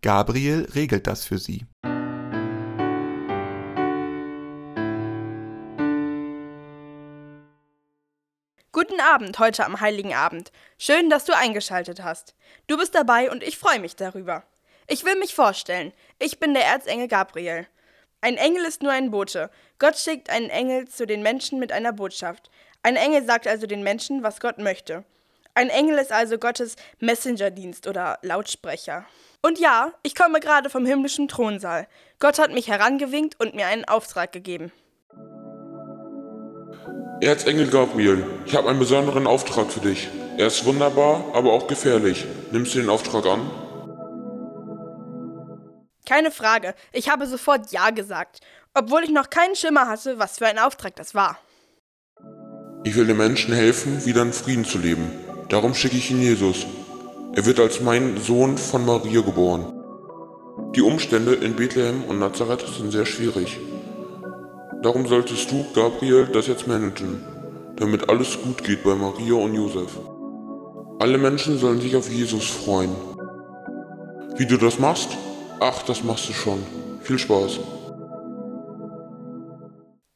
Gabriel regelt das für sie. Guten Abend heute am Heiligen Abend. Schön, dass du eingeschaltet hast. Du bist dabei und ich freue mich darüber. Ich will mich vorstellen. Ich bin der Erzengel Gabriel. Ein Engel ist nur ein Bote. Gott schickt einen Engel zu den Menschen mit einer Botschaft. Ein Engel sagt also den Menschen, was Gott möchte. Ein Engel ist also Gottes Messengerdienst oder Lautsprecher. Und ja, ich komme gerade vom himmlischen Thronsaal. Gott hat mich herangewinkt und mir einen Auftrag gegeben. Erzengel Gabriel, ich habe einen besonderen Auftrag für dich. Er ist wunderbar, aber auch gefährlich. Nimmst du den Auftrag an? Keine Frage, ich habe sofort Ja gesagt, obwohl ich noch keinen Schimmer hatte, was für ein Auftrag das war. Ich will den Menschen helfen, wieder in Frieden zu leben. Darum schicke ich ihn Jesus. Er wird als mein Sohn von Maria geboren. Die Umstände in Bethlehem und Nazareth sind sehr schwierig. Darum solltest du, Gabriel, das jetzt managen, damit alles gut geht bei Maria und Josef. Alle Menschen sollen sich auf Jesus freuen. Wie du das machst? Ach, das machst du schon. Viel Spaß.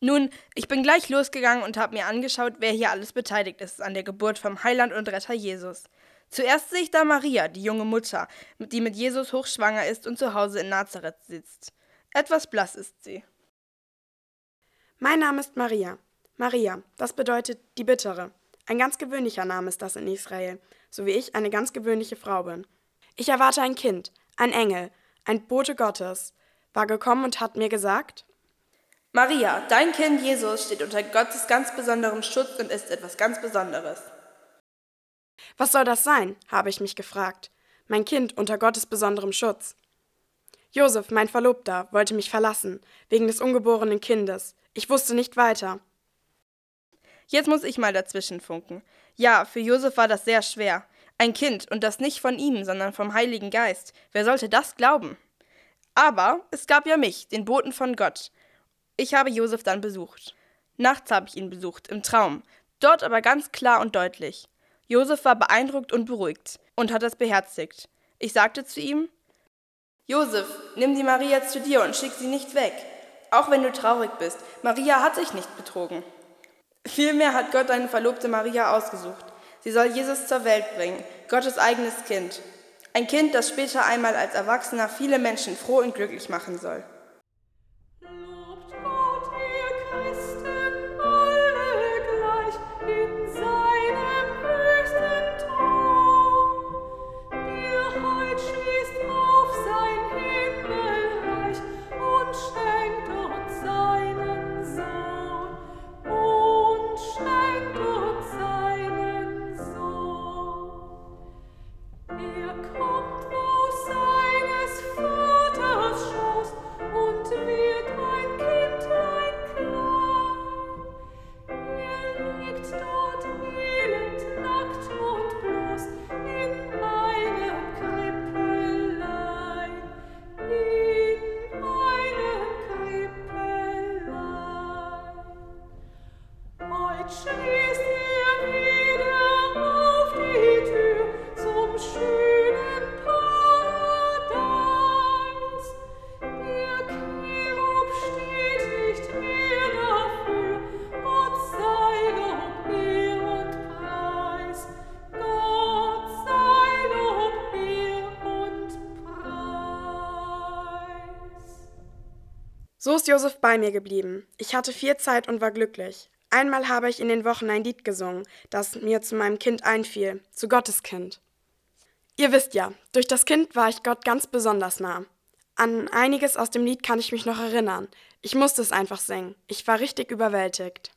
Nun, ich bin gleich losgegangen und habe mir angeschaut, wer hier alles beteiligt ist an der Geburt vom Heiland und Retter Jesus. Zuerst sehe ich da Maria, die junge Mutter, die mit Jesus hochschwanger ist und zu Hause in Nazareth sitzt. Etwas blass ist sie. Mein Name ist Maria. Maria, das bedeutet die Bittere. Ein ganz gewöhnlicher Name ist das in Israel, so wie ich eine ganz gewöhnliche Frau bin. Ich erwarte ein Kind, ein Engel, ein Bote Gottes, war gekommen und hat mir gesagt, Maria, dein Kind Jesus steht unter Gottes ganz besonderem Schutz und ist etwas ganz Besonderes. Was soll das sein? habe ich mich gefragt. Mein Kind unter Gottes besonderem Schutz. Josef, mein Verlobter, wollte mich verlassen, wegen des ungeborenen Kindes. Ich wusste nicht weiter. Jetzt muss ich mal dazwischen funken. Ja, für Josef war das sehr schwer. Ein Kind, und das nicht von ihm, sondern vom Heiligen Geist. Wer sollte das glauben? Aber es gab ja mich, den Boten von Gott. Ich habe Josef dann besucht. Nachts habe ich ihn besucht, im Traum, dort aber ganz klar und deutlich. Josef war beeindruckt und beruhigt und hat es beherzigt. Ich sagte zu ihm: Josef, nimm die Maria zu dir und schick sie nicht weg. Auch wenn du traurig bist, Maria hat sich nicht betrogen. Vielmehr hat Gott deine Verlobte Maria ausgesucht. Sie soll Jesus zur Welt bringen, Gottes eigenes Kind. Ein Kind, das später einmal als Erwachsener viele Menschen froh und glücklich machen soll. So ist Josef bei mir geblieben. Ich hatte viel Zeit und war glücklich. Einmal habe ich in den Wochen ein Lied gesungen, das mir zu meinem Kind einfiel, zu Gottes Kind. Ihr wisst ja, durch das Kind war ich Gott ganz besonders nah. An einiges aus dem Lied kann ich mich noch erinnern. Ich musste es einfach singen. Ich war richtig überwältigt.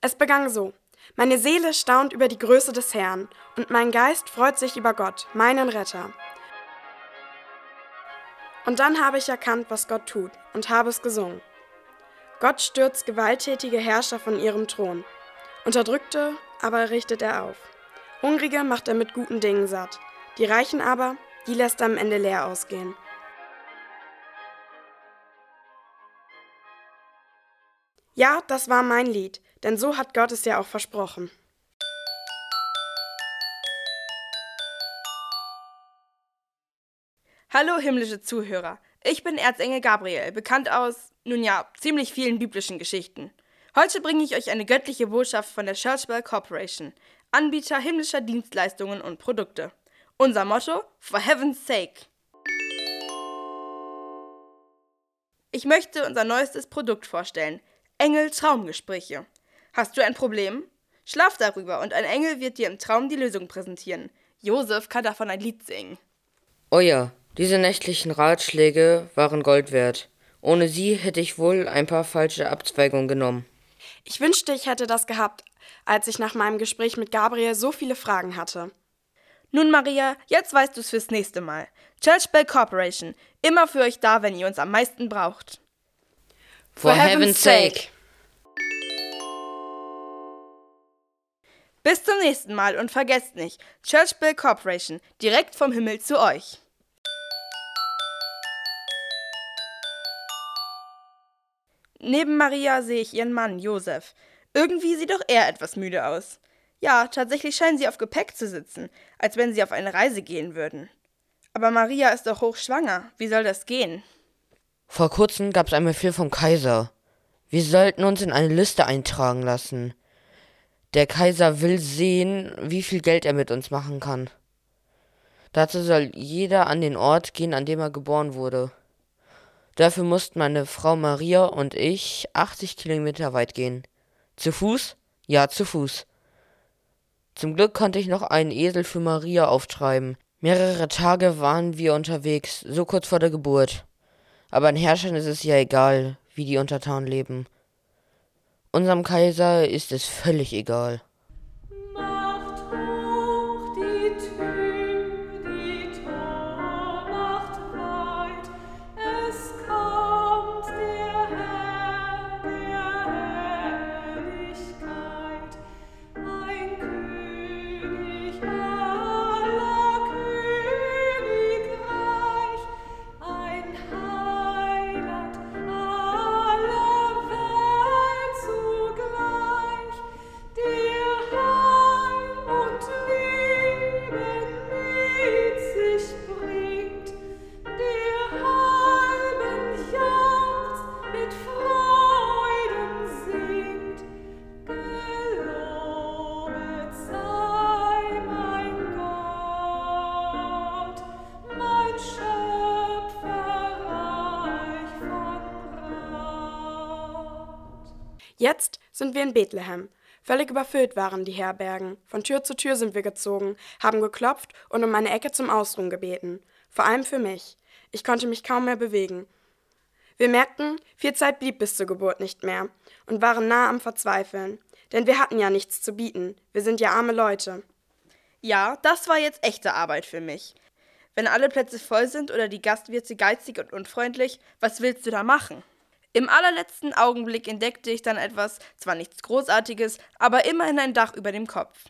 Es begann so. Meine Seele staunt über die Größe des Herrn, und mein Geist freut sich über Gott, meinen Retter. Und dann habe ich erkannt, was Gott tut, und habe es gesungen. Gott stürzt gewalttätige Herrscher von ihrem Thron. Unterdrückte aber richtet er auf. Hungrige macht er mit guten Dingen satt. Die Reichen aber, die lässt er am Ende leer ausgehen. Ja, das war mein Lied, denn so hat Gott es ja auch versprochen. Hallo himmlische Zuhörer. Ich bin Erzengel Gabriel, bekannt aus, nun ja, ziemlich vielen biblischen Geschichten. Heute bringe ich euch eine göttliche Botschaft von der Churchwell Corporation, Anbieter himmlischer Dienstleistungen und Produkte. Unser Motto: For Heaven's Sake. Ich möchte unser neuestes Produkt vorstellen: Engel Traumgespräche. Hast du ein Problem? Schlaf darüber und ein Engel wird dir im Traum die Lösung präsentieren. Josef kann davon ein Lied singen. Oh ja, diese nächtlichen Ratschläge waren Gold wert. Ohne sie hätte ich wohl ein paar falsche Abzweigungen genommen. Ich wünschte, ich hätte das gehabt, als ich nach meinem Gespräch mit Gabriel so viele Fragen hatte. Nun, Maria, jetzt weißt du es fürs nächste Mal. Church Bell Corporation, immer für euch da, wenn ihr uns am meisten braucht. For, heaven's sake. Bis zum nächsten Mal und vergesst nicht, Church Bell Corporation, direkt vom Himmel zu euch. Neben Maria sehe ich ihren Mann, Josef. Irgendwie sieht auch er etwas müde aus. Ja, tatsächlich scheinen sie auf Gepäck zu sitzen, als wenn sie auf eine Reise gehen würden. Aber Maria ist doch hochschwanger. Wie soll das gehen? Vor kurzem gab es einen Befehl vom Kaiser. Wir sollten uns in eine Liste eintragen lassen. Der Kaiser will sehen, wie viel Geld er mit uns machen kann. Dazu soll jeder an den Ort gehen, an dem er geboren wurde. Dafür mussten meine Frau Maria und ich 80 Kilometer weit gehen. Zu Fuß? Ja, zu Fuß. Zum Glück konnte ich noch einen Esel für Maria auftreiben. Mehrere Tage waren wir unterwegs, so kurz vor der Geburt. Aber an Herrschern ist es ja egal, wie die Untertanen leben. Unserem Kaiser ist es völlig egal. Jetzt sind wir in Bethlehem. Völlig überfüllt waren die Herbergen. Von Tür zu Tür sind wir gezogen, haben geklopft und um eine Ecke zum Ausruhen gebeten. Vor allem für mich. Ich konnte mich kaum mehr bewegen. Wir merkten, viel Zeit blieb bis zur Geburt nicht mehr und waren nah am Verzweifeln. Denn wir hatten ja nichts zu bieten. Wir sind ja arme Leute. Ja, das war jetzt echte Arbeit für mich. Wenn alle Plätze voll sind oder die Gastwirte geizig und unfreundlich, was willst du da machen? Im allerletzten Augenblick entdeckte ich dann etwas, zwar nichts Großartiges, aber immerhin ein Dach über dem Kopf.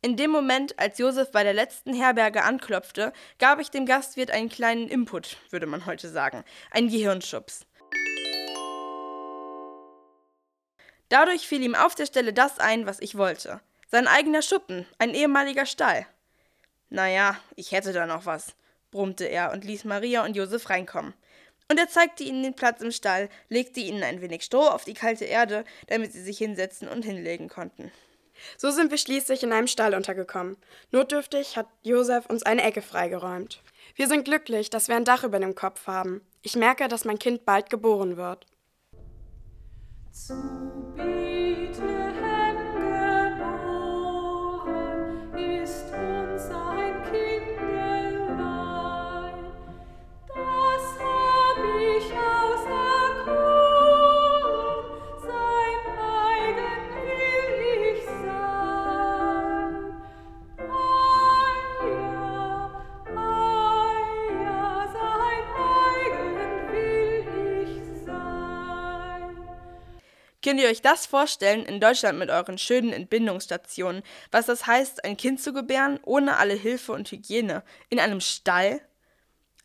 In dem Moment, als Josef bei der letzten Herberge anklopfte, gab ich dem Gastwirt einen kleinen Input, würde man heute sagen, einen Gehirnschubs. Dadurch fiel ihm auf der Stelle das ein, was ich wollte. Sein eigener Schuppen, ein ehemaliger Stall. Naja, ich hätte da noch was, brummte er und ließ Maria und Josef reinkommen und er zeigte ihnen den Platz im Stall, legte ihnen ein wenig Stroh auf die kalte Erde, damit sie sich hinsetzen und hinlegen konnten. So sind wir schließlich in einem Stall untergekommen. Notdürftig hat Josef uns eine Ecke freigeräumt. Wir sind glücklich, dass wir ein Dach über dem Kopf haben. Ich merke, dass mein Kind bald geboren wird. Zu Könnt ihr euch das vorstellen in Deutschland mit euren schönen Entbindungsstationen, was das heißt, ein Kind zu gebären, ohne alle Hilfe und Hygiene, in einem Stall?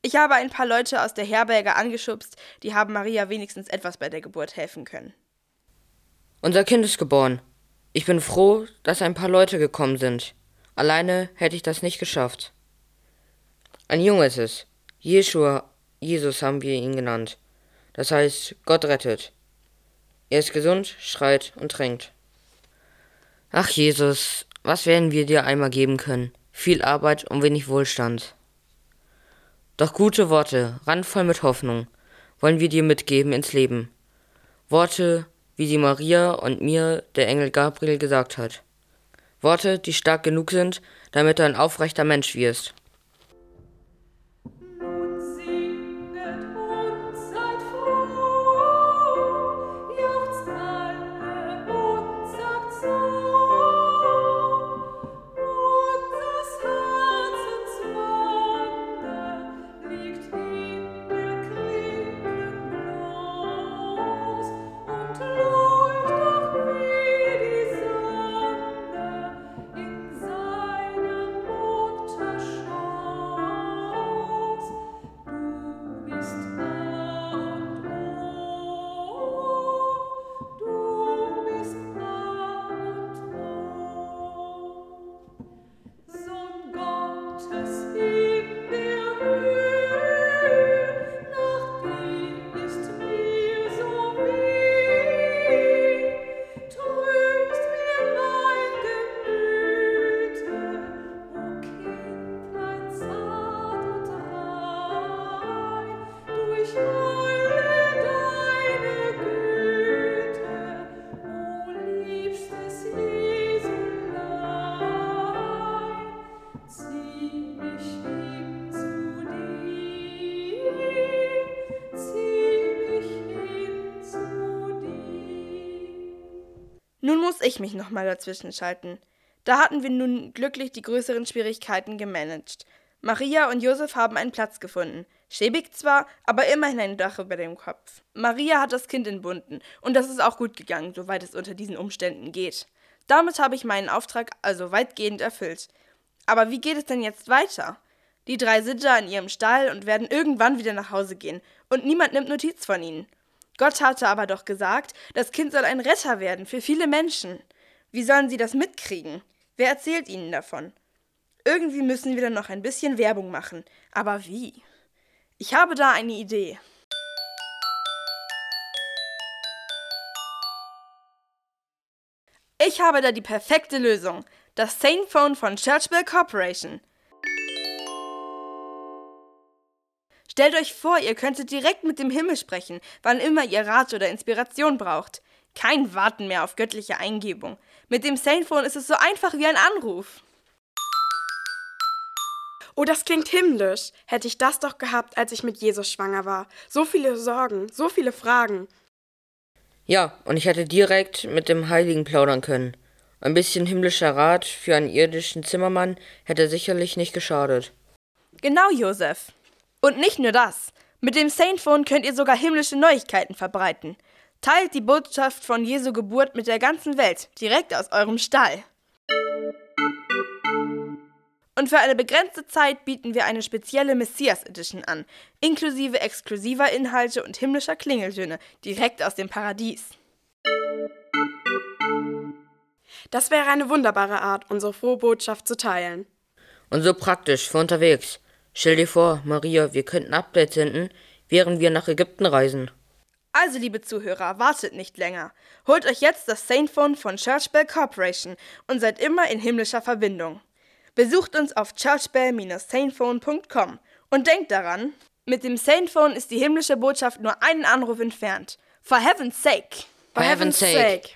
Ich habe ein paar Leute aus der Herberge angeschubst, die haben Maria wenigstens etwas bei der Geburt helfen können. Unser Kind ist geboren. Ich bin froh, dass ein paar Leute gekommen sind. Alleine hätte ich das nicht geschafft. Ein Junge ist es. Jeschua, Jesus haben wir ihn genannt. Das heißt, Gott rettet. Er ist gesund, schreit und trinkt. Ach Jesus, was werden wir dir einmal geben können? Viel Arbeit und wenig Wohlstand. Doch gute Worte, randvoll mit Hoffnung, wollen wir dir mitgeben ins Leben. Worte, wie sie Maria und mir der Engel Gabriel gesagt hat. Worte, die stark genug sind, damit du ein aufrechter Mensch wirst. Ich mich nochmal dazwischen schalten. Da hatten wir nun glücklich die größeren Schwierigkeiten gemanagt. Maria und Josef haben einen Platz gefunden. Schäbig zwar, aber immerhin ein Dach über dem Kopf. Maria hat das Kind entbunden und das ist auch gut gegangen, soweit es unter diesen Umständen geht. Damit habe ich meinen Auftrag also weitgehend erfüllt. Aber wie geht es denn jetzt weiter? Die drei sind da in ihrem Stall und werden irgendwann wieder nach Hause gehen und niemand nimmt Notiz von ihnen. Gott hatte aber doch gesagt, das Kind soll ein Retter werden für viele Menschen. Wie sollen sie das mitkriegen? Wer erzählt ihnen davon? Irgendwie müssen wir dann noch ein bisschen Werbung machen. Aber wie? Ich habe da eine Idee. Ich habe da die perfekte Lösung. Das Sane Phone von Churchville Corporation. Stellt euch vor, ihr könntet direkt mit dem Himmel sprechen, wann immer ihr Rat oder Inspiration braucht. Kein Warten mehr auf göttliche Eingebung. Mit dem Saintphone ist es so einfach wie ein Anruf. Oh, das klingt himmlisch. Hätte ich das doch gehabt, als ich mit Jesus schwanger war. So viele Sorgen, so viele Fragen. Ja, und ich hätte direkt mit dem Heiligen plaudern können. Ein bisschen himmlischer Rat für einen irdischen Zimmermann hätte sicherlich nicht geschadet. Genau, Josef. Und nicht nur das. Mit dem Saintphone könnt ihr sogar himmlische Neuigkeiten verbreiten. Teilt die Botschaft von Jesu Geburt mit der ganzen Welt, direkt aus eurem Stall. Und für eine begrenzte Zeit bieten wir eine spezielle Messias Edition an, inklusive exklusiver Inhalte und himmlischer Klingeltöne, direkt aus dem Paradies. Das wäre eine wunderbare Art, unsere frohe Botschaft zu teilen. Und so praktisch für unterwegs. Stell dir vor, Maria, wir könnten Updates finden, während wir nach Ägypten reisen. Also, liebe Zuhörer, wartet nicht länger. Holt euch jetzt das Saintphone von Church Bell Corporation und seid immer in himmlischer Verbindung. Besucht uns auf churchbell-saintphone.com und denkt daran, mit dem Saintphone ist die himmlische Botschaft nur einen Anruf entfernt. For heaven's sake! For, heaven's sake. sake.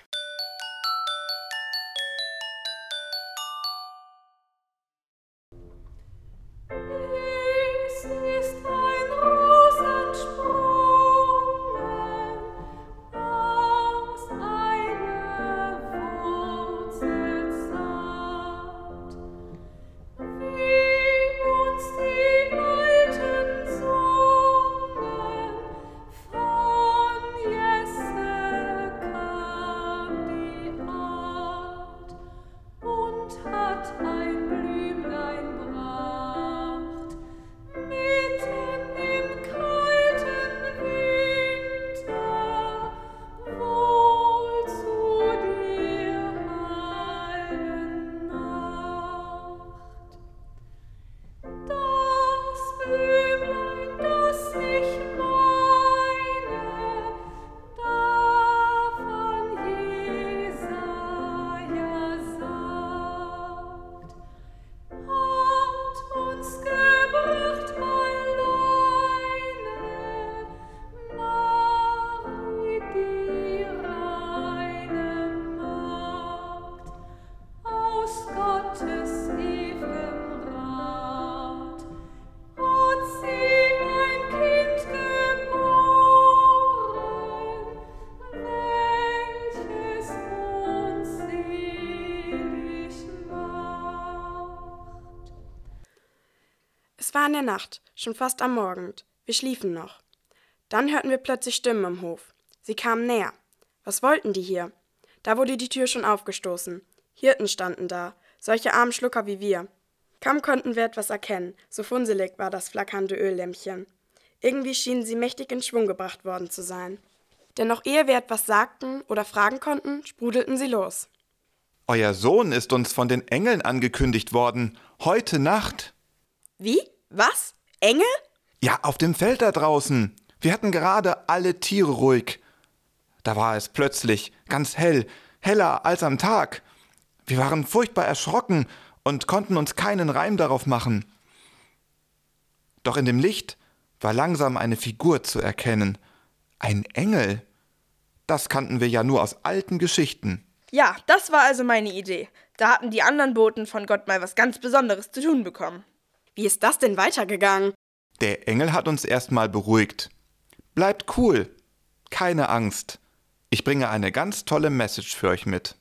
Es war in der Nacht, schon fast am Morgen. Wir schliefen noch. Dann hörten wir plötzlich Stimmen im Hof. Sie kamen näher. Was wollten die hier? Da wurde die Tür schon aufgestoßen. Hirten standen da, solche armen Schlucker wie wir. Kaum konnten wir etwas erkennen, so funselig war das flackernde Öllämpchen. Irgendwie schienen sie mächtig in Schwung gebracht worden zu sein. Denn noch ehe wir etwas sagten oder fragen konnten, sprudelten sie los. Euer Sohn ist uns von den Engeln angekündigt worden. Heute Nacht. Wie? Was? Engel? Ja, auf dem Feld da draußen. Wir hatten gerade alle Tiere ruhig. Da war es plötzlich ganz hell, heller als am Tag. Wir waren furchtbar erschrocken und konnten uns keinen Reim darauf machen. Doch in dem Licht war langsam eine Figur zu erkennen. Ein Engel. Das kannten wir ja nur aus alten Geschichten. Ja, das war also meine Idee. Da hatten die anderen Boten von Gott mal was ganz Besonderes zu tun bekommen. Wie ist das denn weitergegangen? Der Engel hat uns erstmal beruhigt. Bleibt cool. Keine Angst. Ich bringe eine ganz tolle Message für euch mit.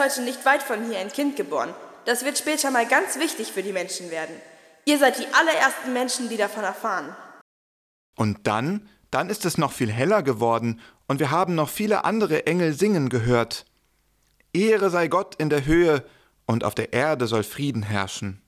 Heute nicht weit von hier ein Kind geboren. Das wird später mal ganz wichtig für die Menschen werden. Ihr seid die allerersten Menschen, die davon erfahren. Und dann, dann ist es noch viel heller geworden und wir haben noch viele andere Engel singen gehört. Ehre sei Gott in der Höhe und auf der Erde soll Frieden herrschen.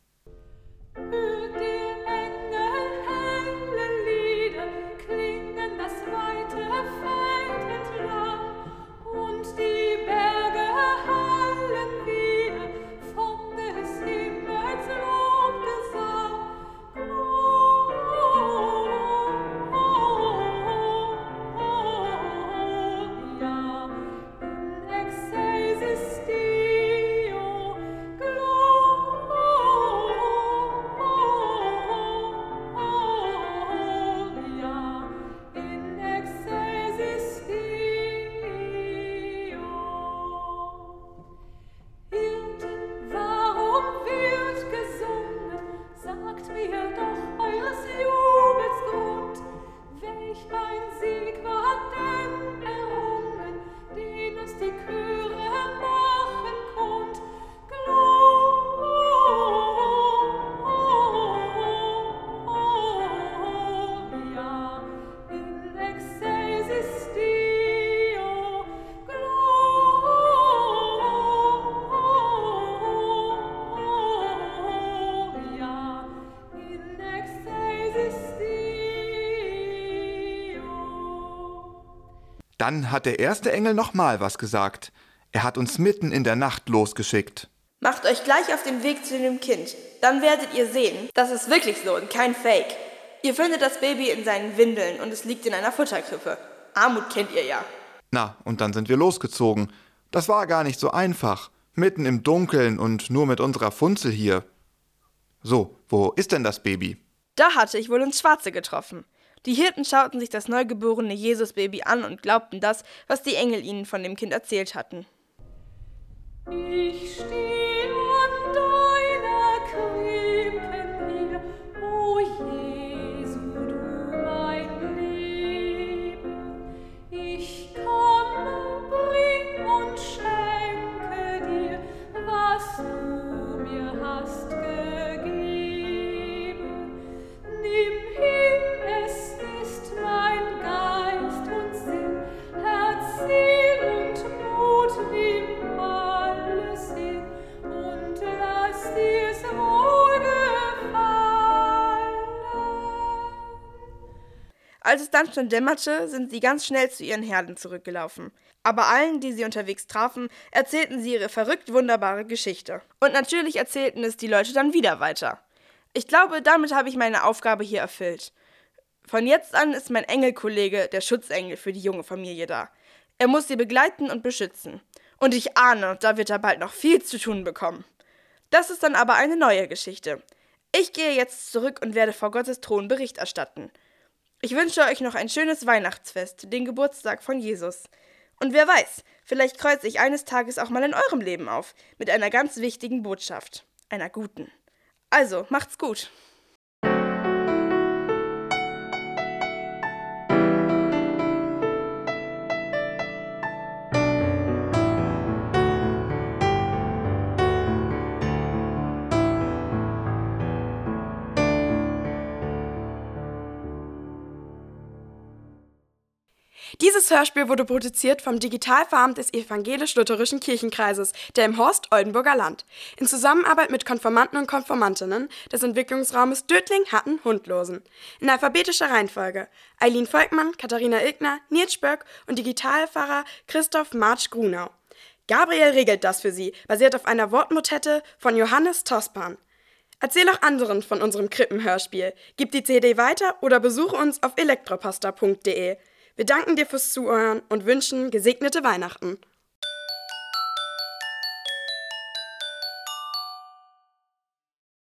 Dann hat der erste Engel nochmal was gesagt. Er hat uns mitten in der Nacht losgeschickt. Macht euch gleich auf den Weg zu dem Kind. Dann werdet ihr sehen, das ist wirklich so und kein Fake. Ihr findet das Baby in seinen Windeln und es liegt in einer Futterkrippe. Armut kennt ihr ja. Na, und dann sind wir losgezogen. Das war gar nicht so einfach. Mitten im Dunkeln und nur mit unserer Funzel hier. So, wo ist denn das Baby? Da hatte ich wohl ins Schwarze getroffen. Die Hirten schauten sich das neugeborene Jesusbaby an und glaubten das, was die Engel ihnen von dem Kind erzählt hatten. Ich stehe Dann schon dämmerte, sind sie ganz schnell zu ihren Herden zurückgelaufen. Aber allen, die sie unterwegs trafen, erzählten sie ihre verrückt wunderbare Geschichte. Und natürlich erzählten es die Leute dann wieder weiter. Ich glaube, damit habe ich meine Aufgabe hier erfüllt. Von jetzt an ist mein Engelkollege der Schutzengel für die junge Familie da. Er muss sie begleiten und beschützen. Und ich ahne, da wird er bald noch viel zu tun bekommen. Das ist dann aber eine neue Geschichte. Ich gehe jetzt zurück und werde vor Gottes Thron Bericht erstatten. Ich wünsche euch noch ein schönes Weihnachtsfest, den Geburtstag von Jesus. Und wer weiß, vielleicht kreuze ich eines Tages auch mal in eurem Leben auf, mit einer ganz wichtigen Botschaft, einer guten. Also, macht's gut. Dieses Hörspiel wurde produziert vom Digitalfarm des Evangelisch-Lutherischen Kirchenkreises, der im Horst Oldenburger Land, in Zusammenarbeit mit Konformanten und Konformantinnen des Entwicklungsraumes Dötling-Hatten-Hundlosen. In alphabetischer Reihenfolge. Eileen Volkmann, Katharina Ilgner, Nils Spöck und Digitalpfarrer Christoph Marsch-Grunau. Gabriel regelt das für Sie, basiert auf einer Wortmotette von Johannes Tospan. Erzähl auch anderen von unserem Krippenhörspiel. Gib die CD weiter oder besuche uns auf elektropasta.de. Wir danken dir fürs Zuhören und wünschen gesegnete Weihnachten.